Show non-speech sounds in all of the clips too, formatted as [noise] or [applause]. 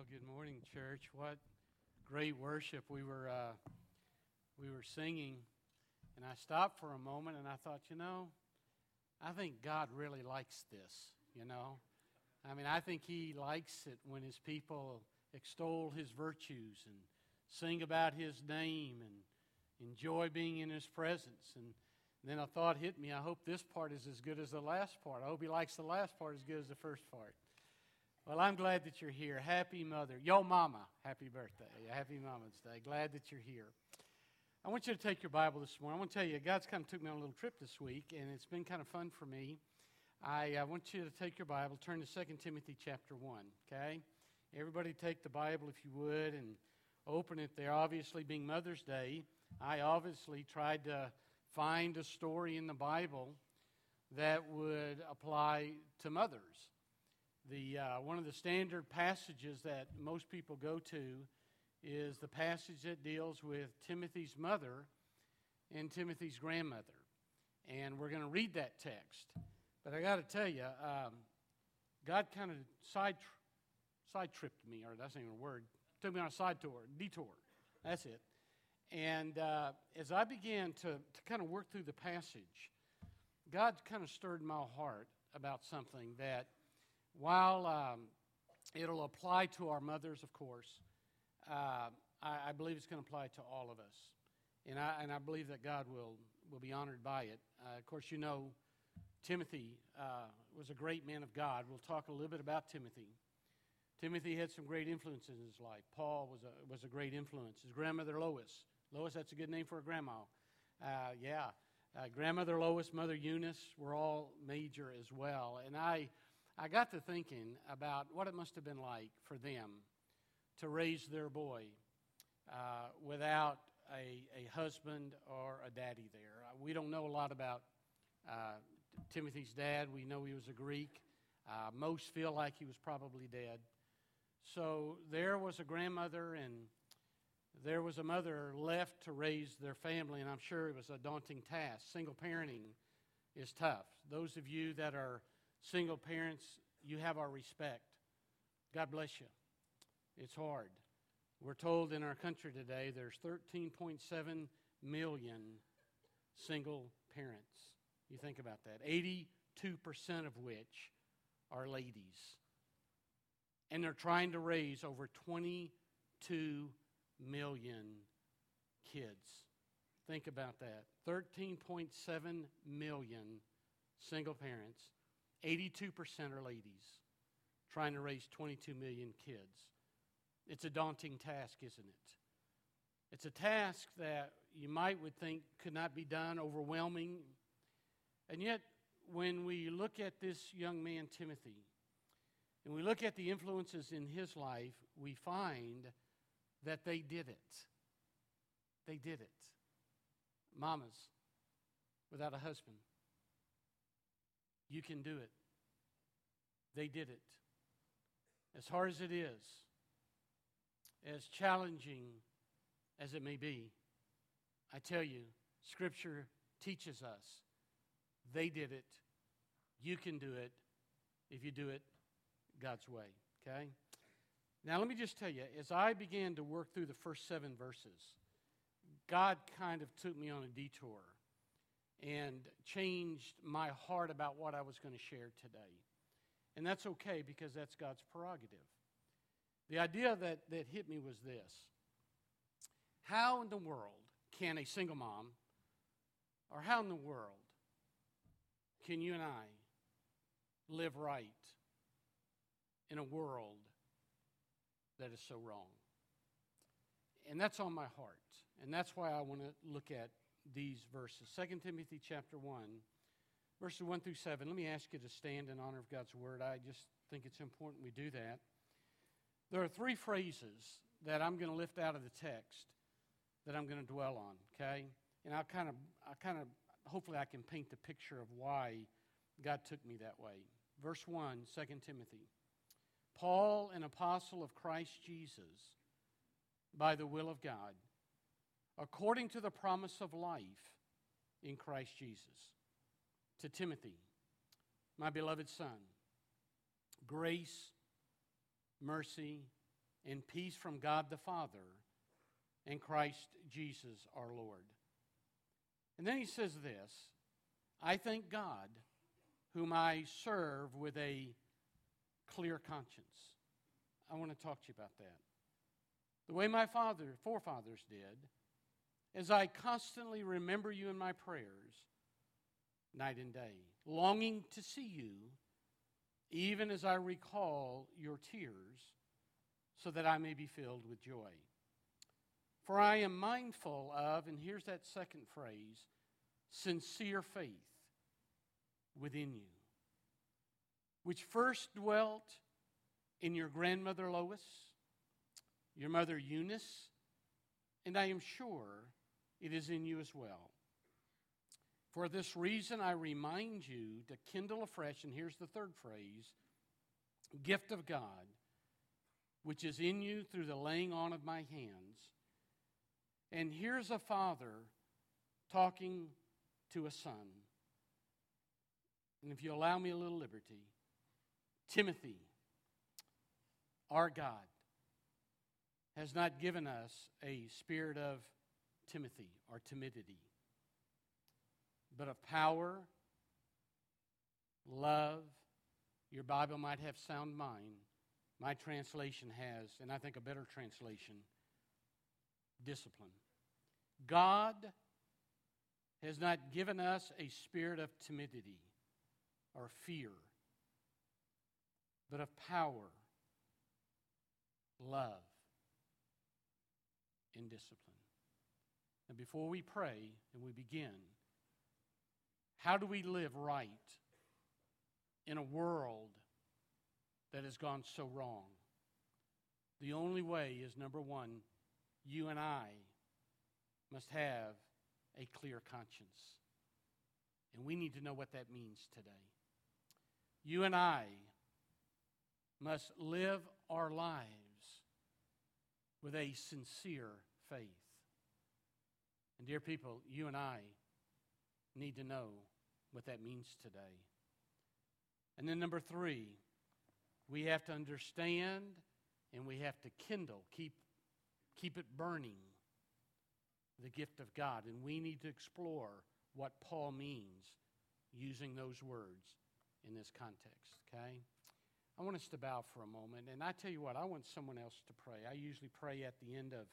Well, good morning, church. What great worship we were uh, we were singing, and I stopped for a moment and I thought, you know, I think God really likes this. You know, I mean, I think He likes it when His people extol His virtues and sing about His name and enjoy being in His presence. And then a thought hit me. I hope this part is as good as the last part. I hope He likes the last part as good as the first part. Well, I'm glad that you're here. Happy Mother. Yo, Mama. Happy birthday. Happy Mama's Day. Glad that you're here. I want you to take your Bible this morning. I want to tell you, God's kind of took me on a little trip this week, and it's been kind of fun for me. I, I want you to take your Bible, turn to 2 Timothy chapter 1, okay? Everybody take the Bible, if you would, and open it there. Obviously, being Mother's Day, I obviously tried to find a story in the Bible that would apply to mothers. The, uh, one of the standard passages that most people go to is the passage that deals with Timothy's mother and Timothy's grandmother. And we're going to read that text. But I got to tell you, um, God kind of side, side tripped me, or that's not even a word, took me on a side tour, detour. That's it. And uh, as I began to, to kind of work through the passage, God kind of stirred my heart about something that while um, it'll apply to our mothers, of course, uh, I, I, believe it's going to apply to all of us. And I, and I believe that God will, will be honored by it. Uh, of course, you know, Timothy uh, was a great man of God. We'll talk a little bit about Timothy. Timothy had some great influences in his life. Paul was a, was a great influence. His grandmother Lois. Lois, that's a good name for a grandma. Uh, yeah. Uh, grandmother Lois, Mother Eunice were all major as well. And I I got to thinking about what it must have been like for them to raise their boy uh, without a, a husband or a daddy there. Uh, we don't know a lot about uh, Timothy's dad. We know he was a Greek. Uh, most feel like he was probably dead. So there was a grandmother and there was a mother left to raise their family, and I'm sure it was a daunting task. Single parenting is tough. Those of you that are Single parents, you have our respect. God bless you. It's hard. We're told in our country today there's 13.7 million single parents. You think about that. 82% of which are ladies. And they're trying to raise over 22 million kids. Think about that. 13.7 million single parents 82% are ladies trying to raise 22 million kids. It's a daunting task, isn't it? It's a task that you might would think could not be done, overwhelming. And yet, when we look at this young man, Timothy, and we look at the influences in his life, we find that they did it. They did it. Mamas without a husband, you can do it. They did it. As hard as it is, as challenging as it may be, I tell you, Scripture teaches us they did it. You can do it if you do it God's way. Okay? Now, let me just tell you, as I began to work through the first seven verses, God kind of took me on a detour and changed my heart about what I was going to share today. And that's okay because that's God's prerogative. The idea that, that hit me was this How in the world can a single mom, or how in the world can you and I live right in a world that is so wrong? And that's on my heart. And that's why I want to look at these verses. 2 Timothy chapter 1, verses 1 through 7. Let me ask you to stand in honor of God's word. I just think it's important we do that. There are three phrases that I'm going to lift out of the text that I'm going to dwell on, okay? And I'll kind of, I kind of, hopefully I can paint the picture of why God took me that way. Verse 1, 2 Timothy. Paul, an apostle of Christ Jesus, by the will of God according to the promise of life in Christ Jesus. To Timothy, my beloved son, grace, mercy, and peace from God the Father and Christ Jesus our Lord. And then he says this I thank God, whom I serve with a clear conscience. I want to talk to you about that. The way my father, forefathers did, as I constantly remember you in my prayers, night and day, longing to see you, even as I recall your tears, so that I may be filled with joy. For I am mindful of, and here's that second phrase, sincere faith within you, which first dwelt in your grandmother Lois, your mother Eunice, and I am sure it is in you as well. For this reason, I remind you to kindle afresh, and here's the third phrase gift of God, which is in you through the laying on of my hands. And here's a father talking to a son. And if you allow me a little liberty, Timothy, our God, has not given us a spirit of Timothy or timidity, but of power, love. Your Bible might have sound mind. My translation has, and I think a better translation, discipline. God has not given us a spirit of timidity or fear, but of power, love, and discipline. And before we pray and we begin, how do we live right in a world that has gone so wrong? The only way is number one, you and I must have a clear conscience. And we need to know what that means today. You and I must live our lives with a sincere faith. And, dear people, you and I need to know what that means today. And then, number three, we have to understand and we have to kindle, keep, keep it burning the gift of God. And we need to explore what Paul means using those words in this context, okay? I want us to bow for a moment. And I tell you what, I want someone else to pray. I usually pray at the end of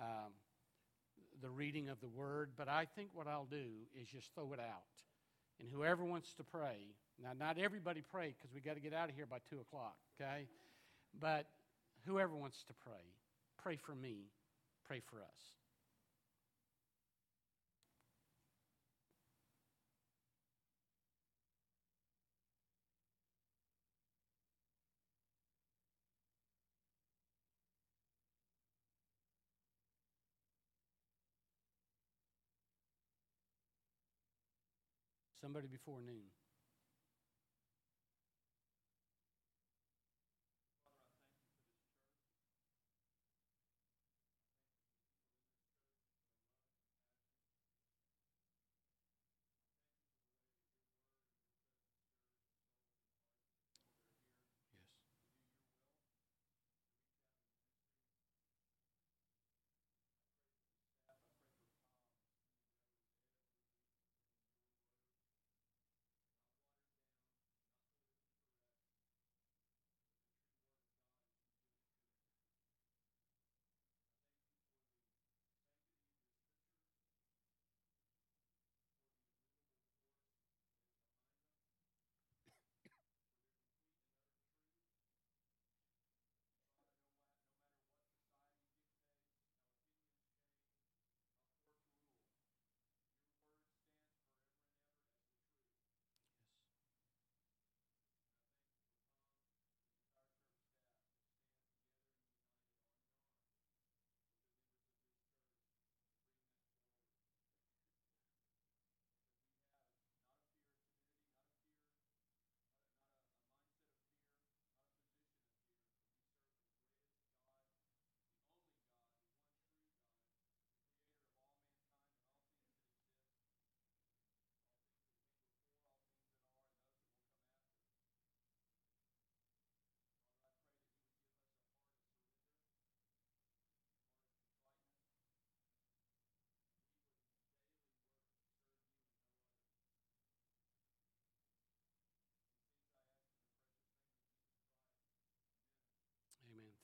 um, the reading of the word, but I think what I'll do is just throw it out. And whoever wants to pray, now, not everybody pray because we got to get out of here by 2 o'clock, okay? But whoever wants to pray, pray for me, pray for us. Somebody before noon.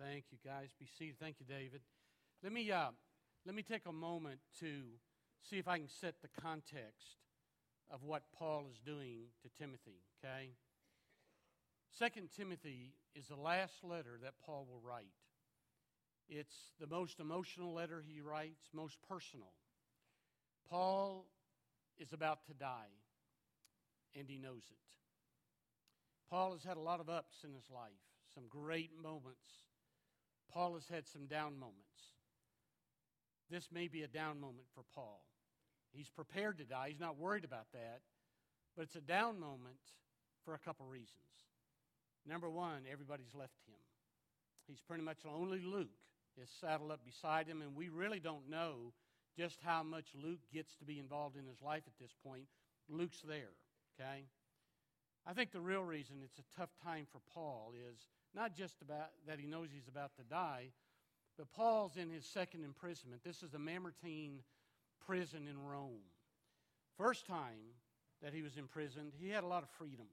Thank you, guys. Be seated. Thank you, David. Let me, uh, let me take a moment to see if I can set the context of what Paul is doing to Timothy, okay? Second Timothy is the last letter that Paul will write. It's the most emotional letter he writes, most personal. Paul is about to die, and he knows it. Paul has had a lot of ups in his life, some great moments. Paul has had some down moments. This may be a down moment for Paul. He's prepared to die, he's not worried about that, but it's a down moment for a couple reasons. Number one, everybody's left him. He's pretty much only Luke is saddled up beside him, and we really don't know just how much Luke gets to be involved in his life at this point. Luke's there, okay? I think the real reason it's a tough time for Paul is not just about that he knows he's about to die, but Paul's in his second imprisonment. This is the Mamertine prison in Rome. First time that he was imprisoned, he had a lot of freedom.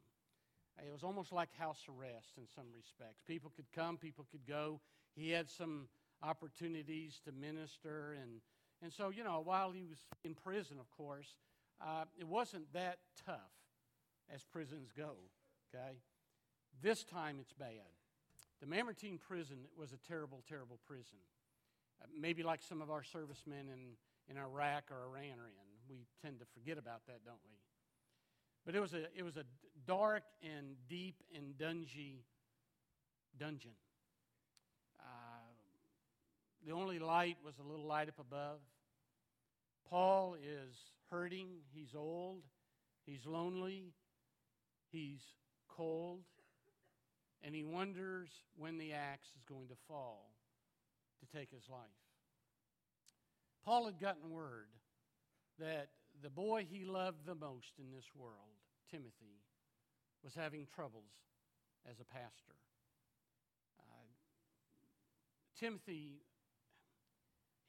It was almost like house arrest in some respects. People could come, people could go. He had some opportunities to minister. And, and so, you know, while he was in prison, of course, uh, it wasn't that tough as prisons go, okay? This time it's bad. The Mamertine prison was a terrible, terrible prison. Uh, maybe like some of our servicemen in, in Iraq or Iran are in. We tend to forget about that, don't we? But it was a, it was a dark and deep and dungy dungeon. The only light was a little light up above. Paul is hurting. He's old. He's lonely. He's cold. And he wonders when the axe is going to fall to take his life. Paul had gotten word that the boy he loved the most in this world, Timothy, was having troubles as a pastor. Uh, Timothy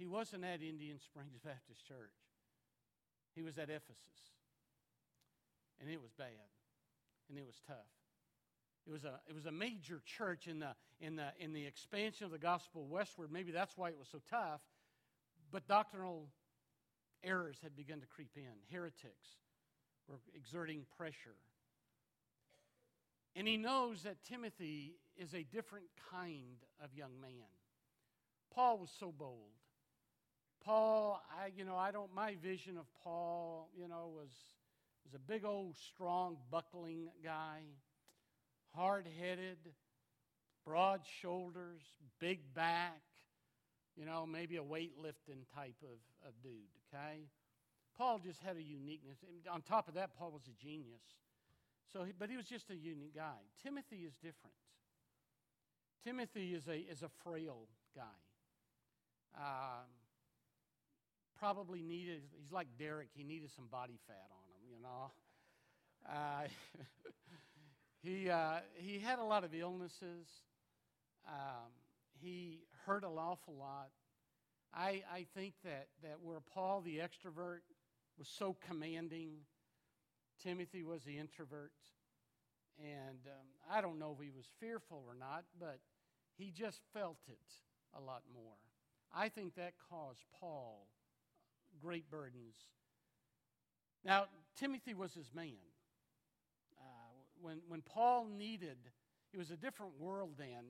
he wasn't at Indian Springs [laughs] Baptist Church, he was at Ephesus. And it was bad, and it was tough. It was a, it was a major church in the, in, the, in the expansion of the gospel westward. Maybe that's why it was so tough. But doctrinal errors had begun to creep in. Heretics were exerting pressure. And he knows that Timothy is a different kind of young man. Paul was so bold. Paul, I, you know, I don't, my vision of Paul, you know, was, was a big old, strong, buckling guy, hard headed, broad shoulders, big back, you know, maybe a weightlifting type of, of dude, okay? Paul just had a uniqueness. On top of that, Paul was a genius. So, but he was just a unique guy. Timothy is different. Timothy is a, is a frail guy. Um, probably needed, he's like Derek, he needed some body fat on him, you know. Uh, [laughs] he, uh, he had a lot of illnesses. Um, he hurt an awful lot. I, I think that, that where Paul, the extrovert, was so commanding, Timothy was the introvert. And um, I don't know if he was fearful or not, but he just felt it a lot more. I think that caused Paul great burdens. Now, Timothy was his man. When, when Paul needed, it was a different world then.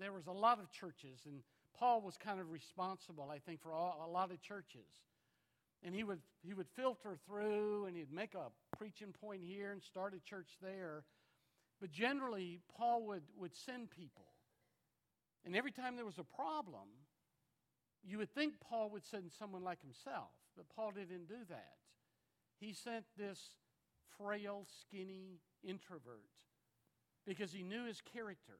There was a lot of churches, and Paul was kind of responsible, I think, for all, a lot of churches. And he would, he would filter through, and he'd make a preaching point here and start a church there. But generally, Paul would, would send people. And every time there was a problem, you would think Paul would send someone like himself, but Paul didn't do that. He sent this frail, skinny introvert because he knew his character.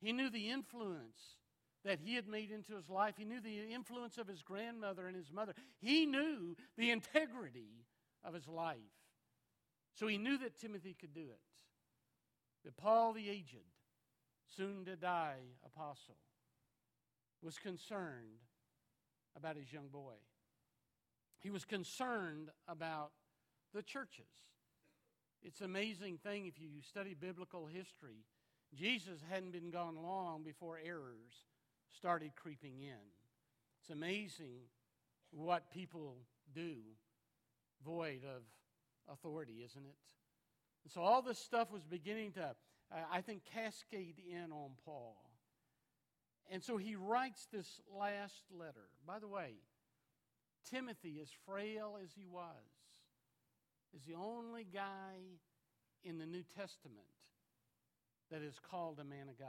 He knew the influence that he had made into his life. He knew the influence of his grandmother and his mother. He knew the integrity of his life. So he knew that Timothy could do it. But Paul the aged, soon to die apostle, was concerned about his young boy. He was concerned about the churches. It's an amazing thing if you study biblical history. Jesus hadn't been gone long before errors started creeping in. It's amazing what people do void of authority, isn't it? And so all this stuff was beginning to, I think, cascade in on Paul. And so he writes this last letter. By the way, Timothy, as frail as he was, is the only guy in the New Testament that is called a man of God.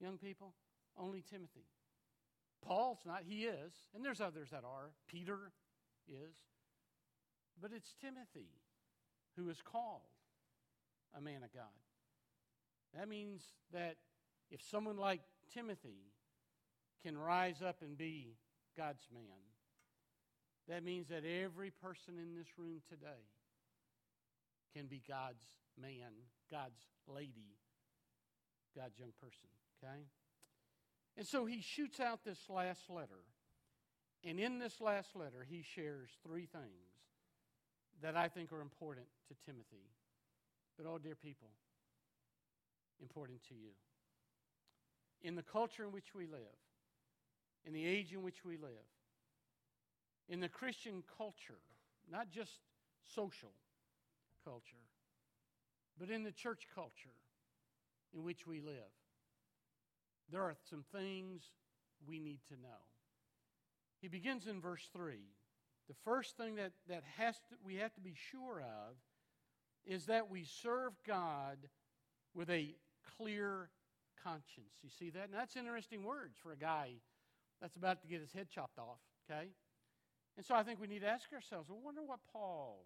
Young people, only Timothy. Paul's not, he is, and there's others that are. Peter is. But it's Timothy who is called a man of God. That means that if someone like Timothy can rise up and be God's man, that means that every person in this room today can be God's man, God's lady, God's young person. Okay? And so he shoots out this last letter. And in this last letter, he shares three things that I think are important to Timothy. But, oh, dear people, important to you. In the culture in which we live, in the age in which we live, in the Christian culture, not just social culture, but in the church culture in which we live, there are some things we need to know. He begins in verse 3. The first thing that, that has to, we have to be sure of is that we serve God with a clear conscience. You see that? And that's interesting words for a guy that's about to get his head chopped off, okay? And so I think we need to ask ourselves, well, wonder what Paul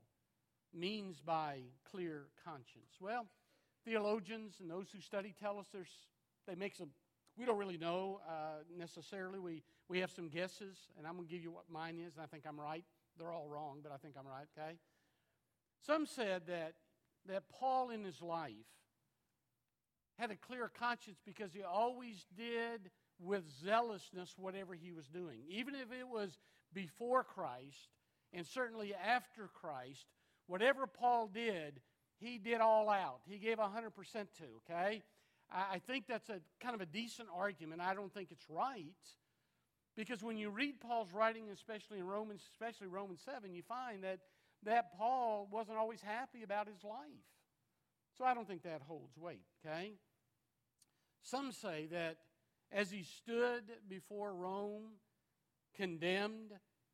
means by clear conscience. Well, theologians and those who study tell us there's they make some we don't really know uh, necessarily. We, we have some guesses, and I'm going to give you what mine is, and I think I'm right. They're all wrong, but I think I'm right, okay? Some said that, that Paul in his life had a clear conscience because he always did with zealousness whatever he was doing. Even if it was before Christ, and certainly after Christ, whatever Paul did, he did all out. He gave 100% to, okay? I think that's a kind of a decent argument. I don't think it's right. Because when you read Paul's writing, especially in Romans, especially Romans 7, you find that, that Paul wasn't always happy about his life. So I don't think that holds weight, okay? Some say that as he stood before Rome, condemned,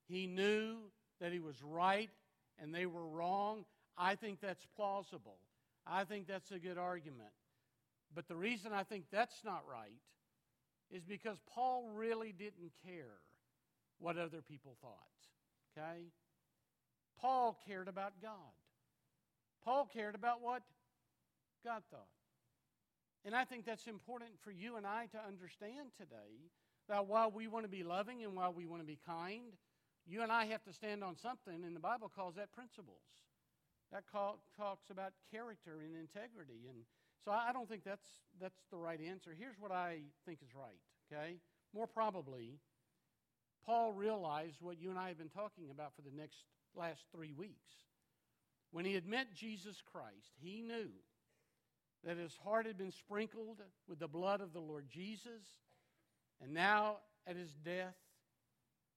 he knew that he was right and they were wrong. I think that's plausible. I think that's a good argument. But the reason I think that's not right is because Paul really didn't care what other people thought. Okay? Paul cared about God. Paul cared about what God thought. And I think that's important for you and I to understand today that while we want to be loving and while we want to be kind, you and I have to stand on something, and the Bible calls that principles. That call, talks about character and integrity and so I don't think that's, that's the right answer. Here's what I think is right, okay? More probably, Paul realized what you and I have been talking about for the next last three weeks. When he had met Jesus Christ, he knew that his heart had been sprinkled with the blood of the Lord Jesus, and now at his death,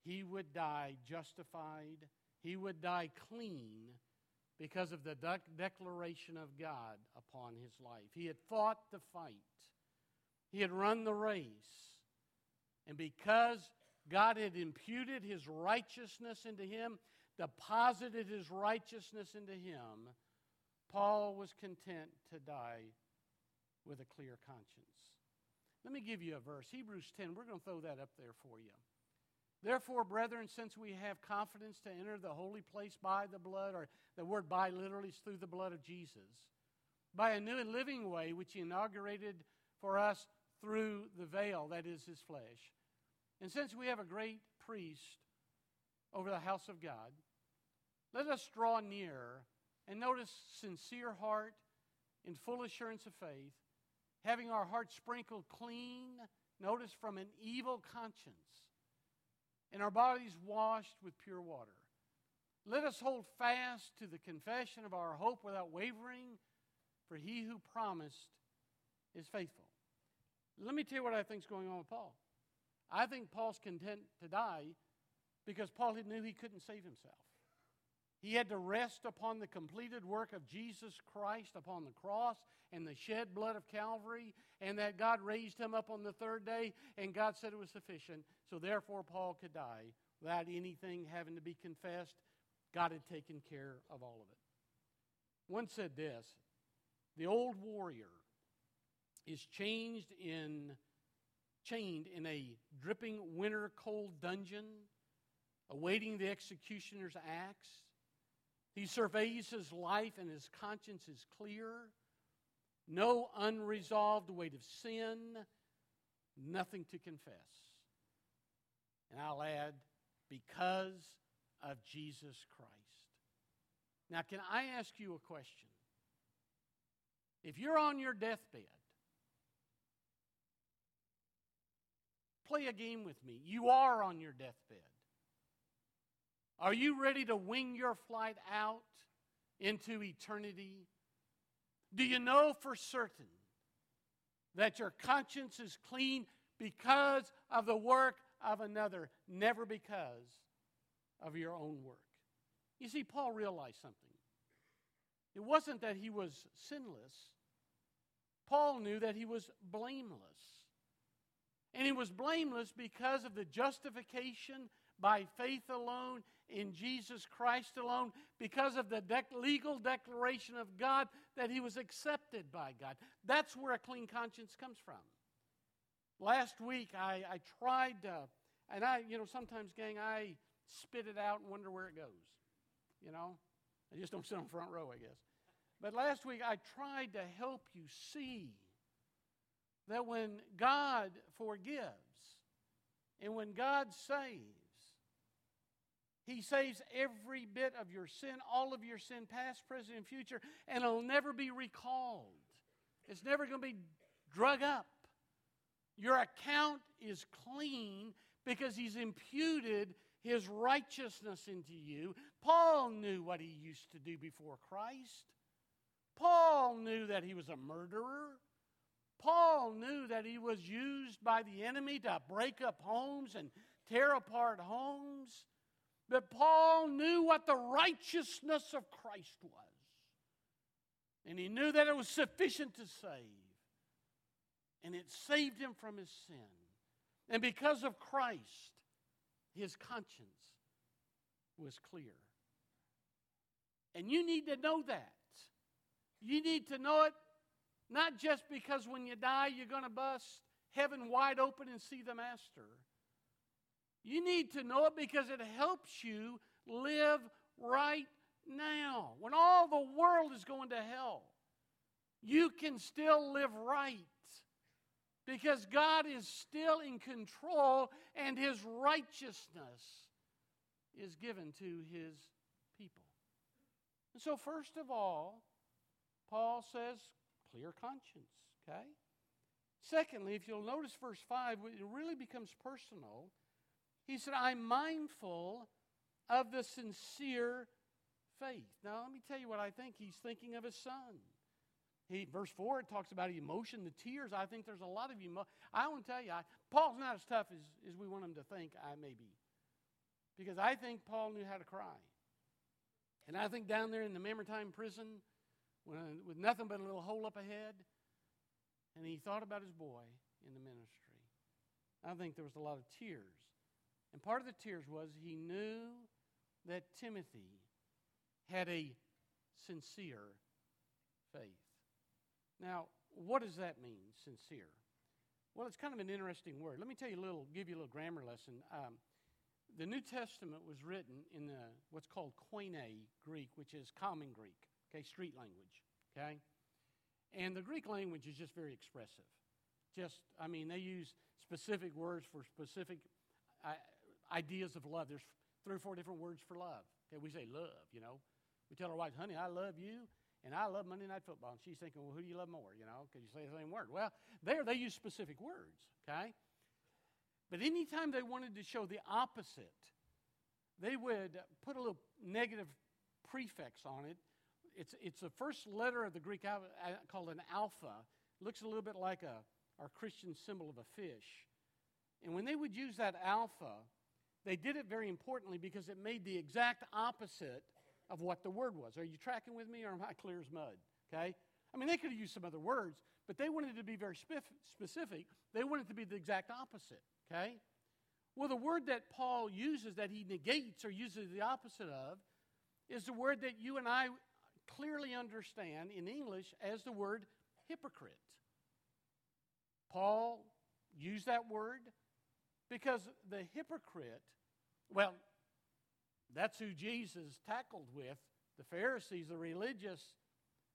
he would die justified, he would die clean because of the de- declaration of God upon his life. He had fought the fight, he had run the race. And because God had imputed his righteousness into him, deposited his righteousness into him, Paul was content to die with a clear conscience. Let me give you a verse. Hebrews 10, we're going to throw that up there for you. Therefore, brethren, since we have confidence to enter the holy place by the blood, or the word by literally is through the blood of Jesus, by a new and living way which he inaugurated for us through the veil, that is his flesh. And since we have a great priest over the house of God, let us draw near and notice sincere heart in full assurance of faith, having our hearts sprinkled clean, notice from an evil conscience and our bodies washed with pure water. Let us hold fast to the confession of our hope without wavering, for he who promised is faithful. Let me tell you what I think is going on with Paul. I think Paul's content to die because Paul knew he couldn't save himself. He had to rest upon the completed work of Jesus Christ upon the cross and the shed blood of Calvary, and that God raised him up on the third day, and God said it was sufficient. So therefore, Paul could die without anything having to be confessed. God had taken care of all of it. One said this the old warrior is changed in chained in a dripping winter cold dungeon awaiting the executioner's axe he surveys his life and his conscience is clear no unresolved weight of sin nothing to confess and i'll add because of jesus christ now can i ask you a question if you're on your deathbed, play a game with me. You are on your deathbed. Are you ready to wing your flight out into eternity? Do you know for certain that your conscience is clean because of the work of another, never because of your own work? You see, Paul realized something. It wasn't that he was sinless, Paul knew that he was blameless. And he was blameless because of the justification by faith alone in Jesus Christ alone, because of the legal declaration of God that he was accepted by God. That's where a clean conscience comes from. Last week, I, I tried, to, and I, you know, sometimes, gang, I spit it out and wonder where it goes. You know, I just don't sit on front row, I guess. But last week I tried to help you see that when God forgives and when God saves, He saves every bit of your sin, all of your sin, past, present, and future, and it'll never be recalled. It's never going to be drug up. Your account is clean because He's imputed His righteousness into you. Paul knew what he used to do before Christ. Paul knew that he was a murderer. Paul knew that he was used by the enemy to break up homes and tear apart homes. But Paul knew what the righteousness of Christ was. And he knew that it was sufficient to save. And it saved him from his sin. And because of Christ, his conscience was clear. And you need to know that. You need to know it not just because when you die you're going to bust heaven wide open and see the Master. You need to know it because it helps you live right now. When all the world is going to hell, you can still live right because God is still in control and His righteousness is given to His people. And so, first of all, Paul says, clear conscience, okay? Secondly, if you'll notice verse 5, it really becomes personal. He said, I'm mindful of the sincere faith. Now, let me tell you what I think he's thinking of his son. He, verse 4, it talks about emotion, the tears. I think there's a lot of emotion. I want to tell you, I, Paul's not as tough as, as we want him to think I may be. Because I think Paul knew how to cry. And I think down there in the Mamertine prison, when, with nothing but a little hole up ahead. And he thought about his boy in the ministry. I think there was a lot of tears. And part of the tears was he knew that Timothy had a sincere faith. Now, what does that mean, sincere? Well, it's kind of an interesting word. Let me tell you a little, give you a little grammar lesson. Um, the New Testament was written in the, what's called Koine Greek, which is common Greek okay, street language, okay? And the Greek language is just very expressive. Just, I mean, they use specific words for specific uh, ideas of love. There's three or four different words for love. Okay, we say love, you know. We tell our wives, honey, I love you, and I love Monday Night Football. And she's thinking, well, who do you love more, you know, because you say the same word. Well, there they use specific words, okay? But anytime they wanted to show the opposite, they would put a little negative prefix on it it's, it's the first letter of the Greek alphabet uh, called an alpha looks a little bit like a, our Christian symbol of a fish. And when they would use that alpha, they did it very importantly because it made the exact opposite of what the word was. Are you tracking with me or am I clear as mud? Okay? I mean, they could have used some other words, but they wanted to be very specific. They wanted to be the exact opposite. Okay? Well, the word that Paul uses that he negates or uses the opposite of is the word that you and I clearly understand in English as the word hypocrite. Paul used that word because the hypocrite, well, that's who Jesus tackled with the Pharisees, the religious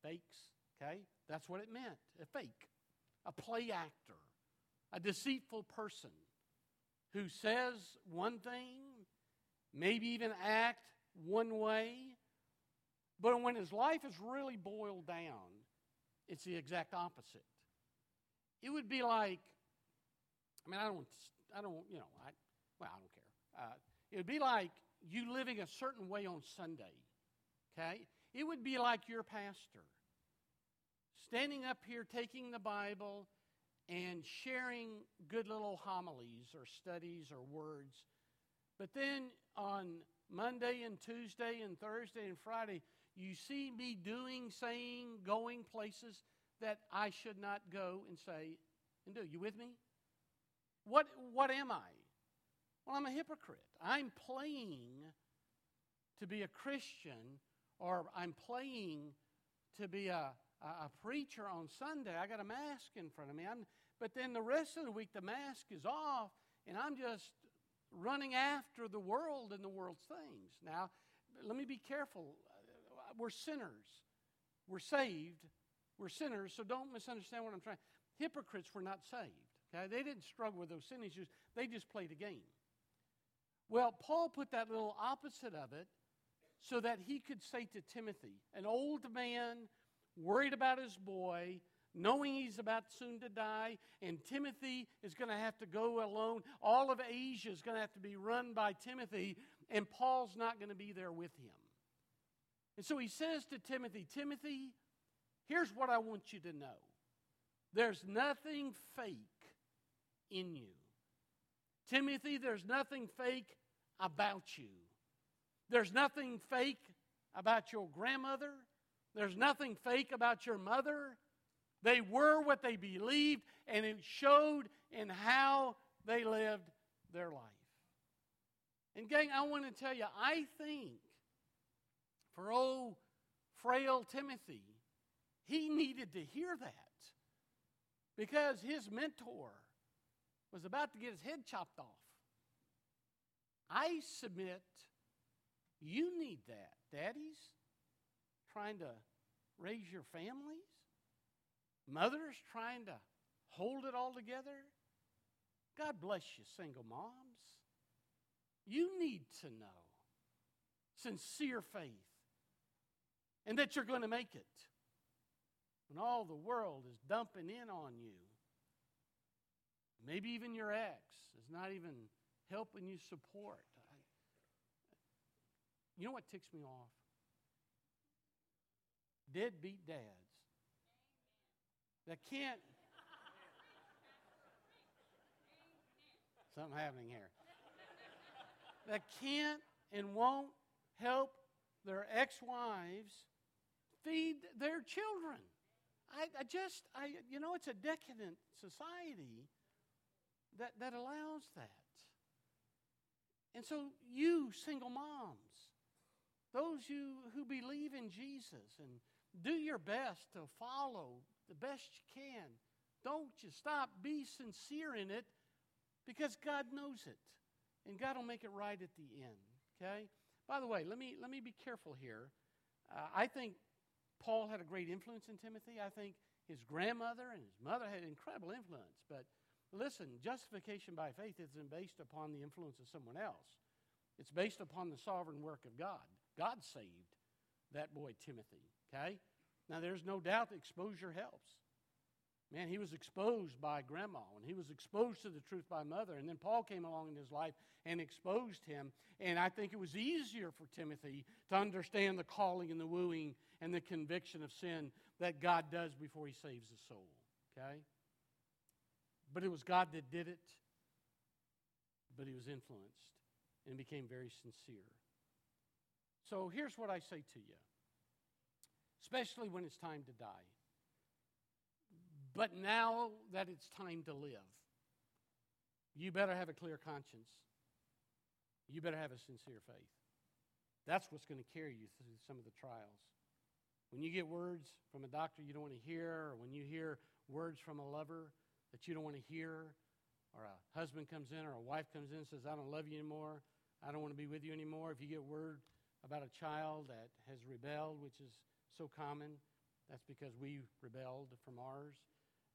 fakes, okay? That's what it meant a fake, a play actor, a deceitful person who says one thing, maybe even act one way, but when his life is really boiled down, it's the exact opposite. It would be like, I mean, I don't, I don't, you know, I, well, I don't care. Uh, it would be like you living a certain way on Sunday, okay? It would be like your pastor standing up here taking the Bible and sharing good little homilies or studies or words. But then on Monday and Tuesday and Thursday and Friday, you see me doing, saying, going places that I should not go and say and do. You with me? What, what am I? Well, I'm a hypocrite. I'm playing to be a Christian, or I'm playing to be a, a, a preacher on Sunday. I got a mask in front of me. I'm, but then the rest of the week, the mask is off, and I'm just running after the world and the world's things. Now, let me be careful. We're sinners. We're saved. We're sinners, so don't misunderstand what I'm trying. Hypocrites were not saved. Okay? They didn't struggle with those sin issues. They just played a game. Well, Paul put that little opposite of it so that he could say to Timothy, an old man worried about his boy, knowing he's about soon to die, and Timothy is going to have to go alone. All of Asia is going to have to be run by Timothy, and Paul's not going to be there with him. And so he says to Timothy, Timothy, here's what I want you to know there's nothing fake in you. Timothy, there's nothing fake about you. There's nothing fake about your grandmother. There's nothing fake about your mother. They were what they believed, and it showed in how they lived their life. And, gang, I want to tell you, I think for old frail Timothy, he needed to hear that because his mentor was about to get his head chopped off. I submit you need that. Daddies trying to raise your families, mothers trying to hold it all together. God bless you, single moms. You need to know sincere faith and that you're going to make it when all the world is dumping in on you. Maybe even your ex is not even helping you support. You know what ticks me off? Deadbeat dads that can't. Something happening here. That can't and won't help their ex wives feed their children. I, I, just, I, you know, it's a decadent society that, that allows that. And so, you single moms, those you who believe in Jesus and do your best to follow the best you can. Don't you stop. Be sincere in it because God knows it. And God will make it right at the end. Okay? By the way, let me, let me be careful here. Uh, I think Paul had a great influence in Timothy. I think his grandmother and his mother had incredible influence. But listen, justification by faith isn't based upon the influence of someone else, it's based upon the sovereign work of God. God saved that boy Timothy, okay? Now, there's no doubt that exposure helps. Man, he was exposed by grandma, and he was exposed to the truth by mother. And then Paul came along in his life and exposed him. And I think it was easier for Timothy to understand the calling and the wooing and the conviction of sin that God does before he saves his soul. Okay? But it was God that did it, but he was influenced and became very sincere. So here's what I say to you, especially when it's time to die. But now that it's time to live, you better have a clear conscience. You better have a sincere faith. That's what's going to carry you through some of the trials. When you get words from a doctor you don't want to hear, or when you hear words from a lover that you don't want to hear, or a husband comes in or a wife comes in and says, I don't love you anymore, I don't want to be with you anymore. If you get word about a child that has rebelled, which is so common, that's because we rebelled from ours.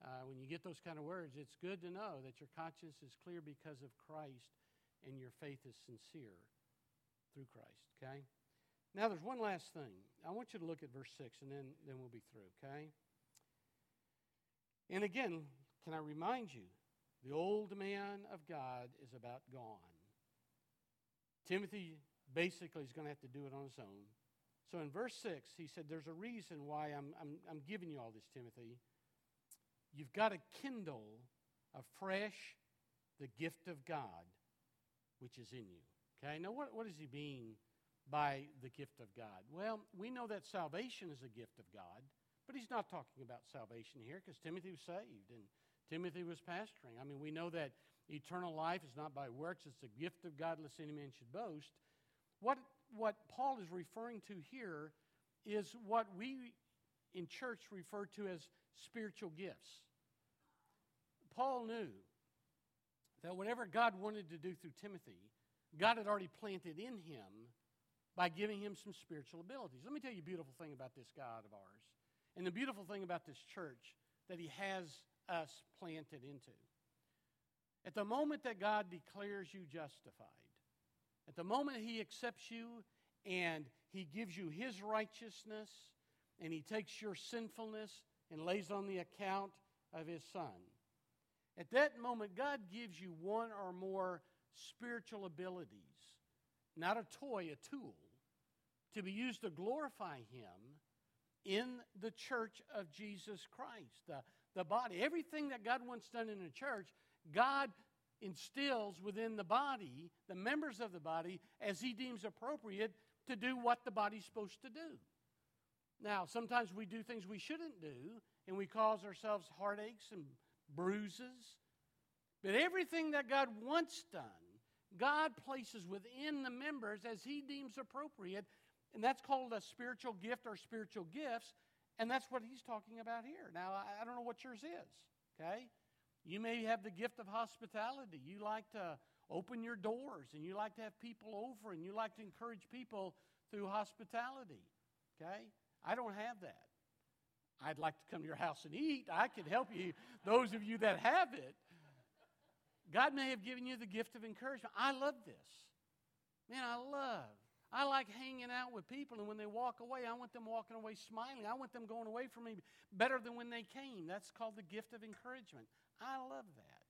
Uh, when you get those kind of words, it's good to know that your conscience is clear because of Christ and your faith is sincere through Christ, okay? Now, there's one last thing. I want you to look at verse 6, and then, then we'll be through, okay? And again, can I remind you, the old man of God is about gone. Timothy basically is going to have to do it on his own. So in verse 6, he said, There's a reason why I'm, I'm, I'm giving you all this, Timothy. You've got to kindle afresh the gift of God which is in you. Okay, now what, what does he mean by the gift of God? Well, we know that salvation is a gift of God, but he's not talking about salvation here because Timothy was saved and Timothy was pastoring. I mean, we know that eternal life is not by works, it's a gift of God, lest any man should boast. What, what Paul is referring to here is what we in church refer to as spiritual gifts. Paul knew that whatever God wanted to do through Timothy, God had already planted in him by giving him some spiritual abilities. Let me tell you a beautiful thing about this God of ours, and the beautiful thing about this church that he has us planted into. At the moment that God declares you justified, at the moment he accepts you and he gives you his righteousness and he takes your sinfulness and lays on the account of his son, at that moment, God gives you one or more spiritual abilities, not a toy, a tool, to be used to glorify Him in the church of Jesus Christ, the, the body. Everything that God wants done in a church, God instills within the body, the members of the body, as He deems appropriate to do what the body's supposed to do. Now, sometimes we do things we shouldn't do, and we cause ourselves heartaches and bruises. But everything that God wants done, God places within the members as He deems appropriate. And that's called a spiritual gift or spiritual gifts. And that's what He's talking about here. Now, I don't know what yours is, okay? You may have the gift of hospitality. You like to open your doors and you like to have people over and you like to encourage people through hospitality, okay? I don't have that. I'd like to come to your house and eat. I can help you, those of you that have it. God may have given you the gift of encouragement. I love this. Man, I love. I like hanging out with people, and when they walk away, I want them walking away smiling. I want them going away from me better than when they came. That's called the gift of encouragement. I love that.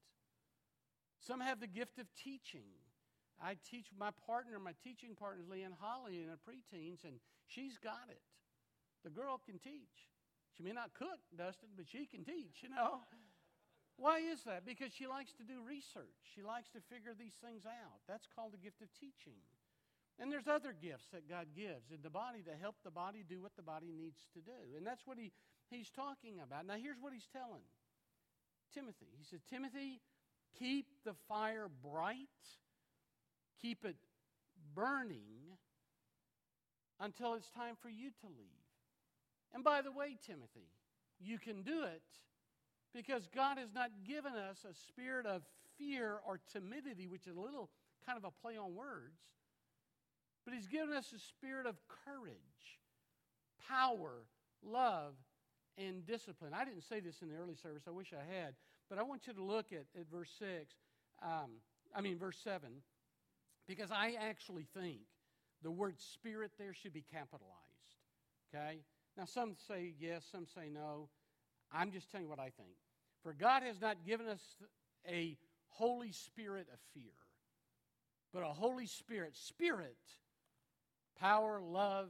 Some have the gift of teaching. I teach my partner, my teaching partner is Leanne Holly in her preteens, and she's got it. The girl can teach. She may not cook, Dustin, but she can teach, you know. Why is that? Because she likes to do research. She likes to figure these things out. That's called the gift of teaching. And there's other gifts that God gives in the body to help the body do what the body needs to do. And that's what he, he's talking about. Now, here's what he's telling Timothy. He said, Timothy, keep the fire bright, keep it burning until it's time for you to leave. And by the way, Timothy, you can do it because God has not given us a spirit of fear or timidity, which is a little kind of a play on words, but He's given us a spirit of courage, power, love, and discipline. I didn't say this in the early service, I wish I had, but I want you to look at, at verse 6, um, I mean, verse 7, because I actually think the word spirit there should be capitalized. Okay? Now, some say yes, some say no. I'm just telling you what I think. For God has not given us a Holy Spirit of fear, but a Holy Spirit, spirit, power, love,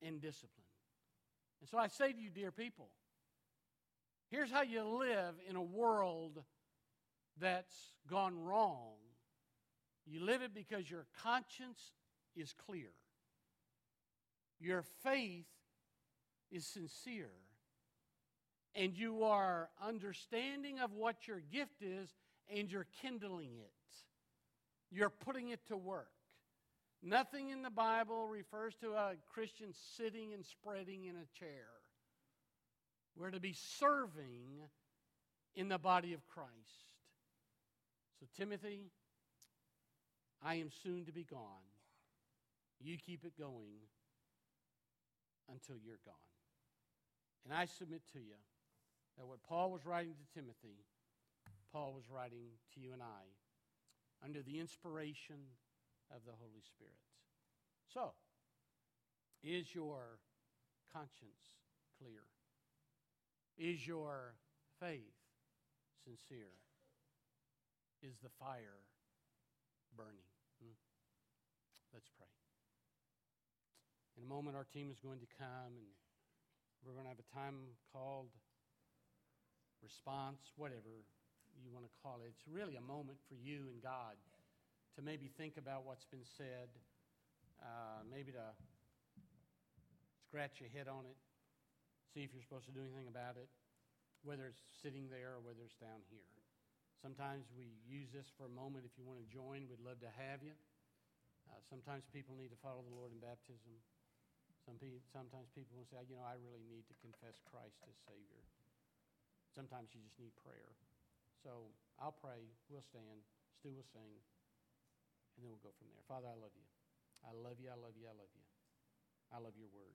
and discipline. And so I say to you, dear people, Here's how you live in a world that's gone wrong. You live it because your conscience is clear, your faith is sincere, and you are understanding of what your gift is and you're kindling it. You're putting it to work. Nothing in the Bible refers to a Christian sitting and spreading in a chair. We're to be serving in the body of Christ. So, Timothy, I am soon to be gone. You keep it going until you're gone. And I submit to you that what Paul was writing to Timothy, Paul was writing to you and I under the inspiration of the Holy Spirit. So, is your conscience clear? Is your faith sincere? Is the fire burning? Hmm? Let's pray. In a moment, our team is going to come and we're going to have a time called response, whatever you want to call it. It's really a moment for you and God to maybe think about what's been said, uh, maybe to scratch your head on it, see if you're supposed to do anything about it, whether it's sitting there or whether it's down here. Sometimes we use this for a moment. If you want to join, we'd love to have you. Uh, sometimes people need to follow the Lord in baptism. Some pe- sometimes people will say, you know, I really need to confess Christ as Savior. Sometimes you just need prayer. So I'll pray, we'll stand, Stu will sing, and then we'll go from there. Father, I love you. I love you, I love you, I love you. I love your word.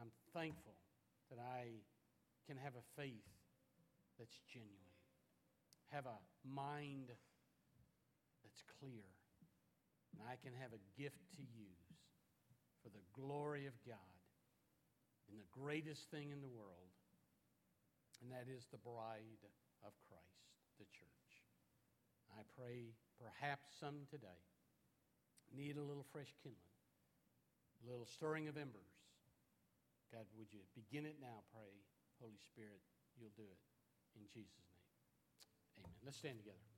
I'm thankful that I can have a faith that's genuine, have a mind that's clear, and I can have a gift to use for the glory of God in the greatest thing in the world, and that is the bride of Christ, the church. I pray perhaps some today need a little fresh kindling, a little stirring of embers. God, would you begin it now, pray, Holy Spirit, you'll do it in Jesus' name. Amen. Let's stand together.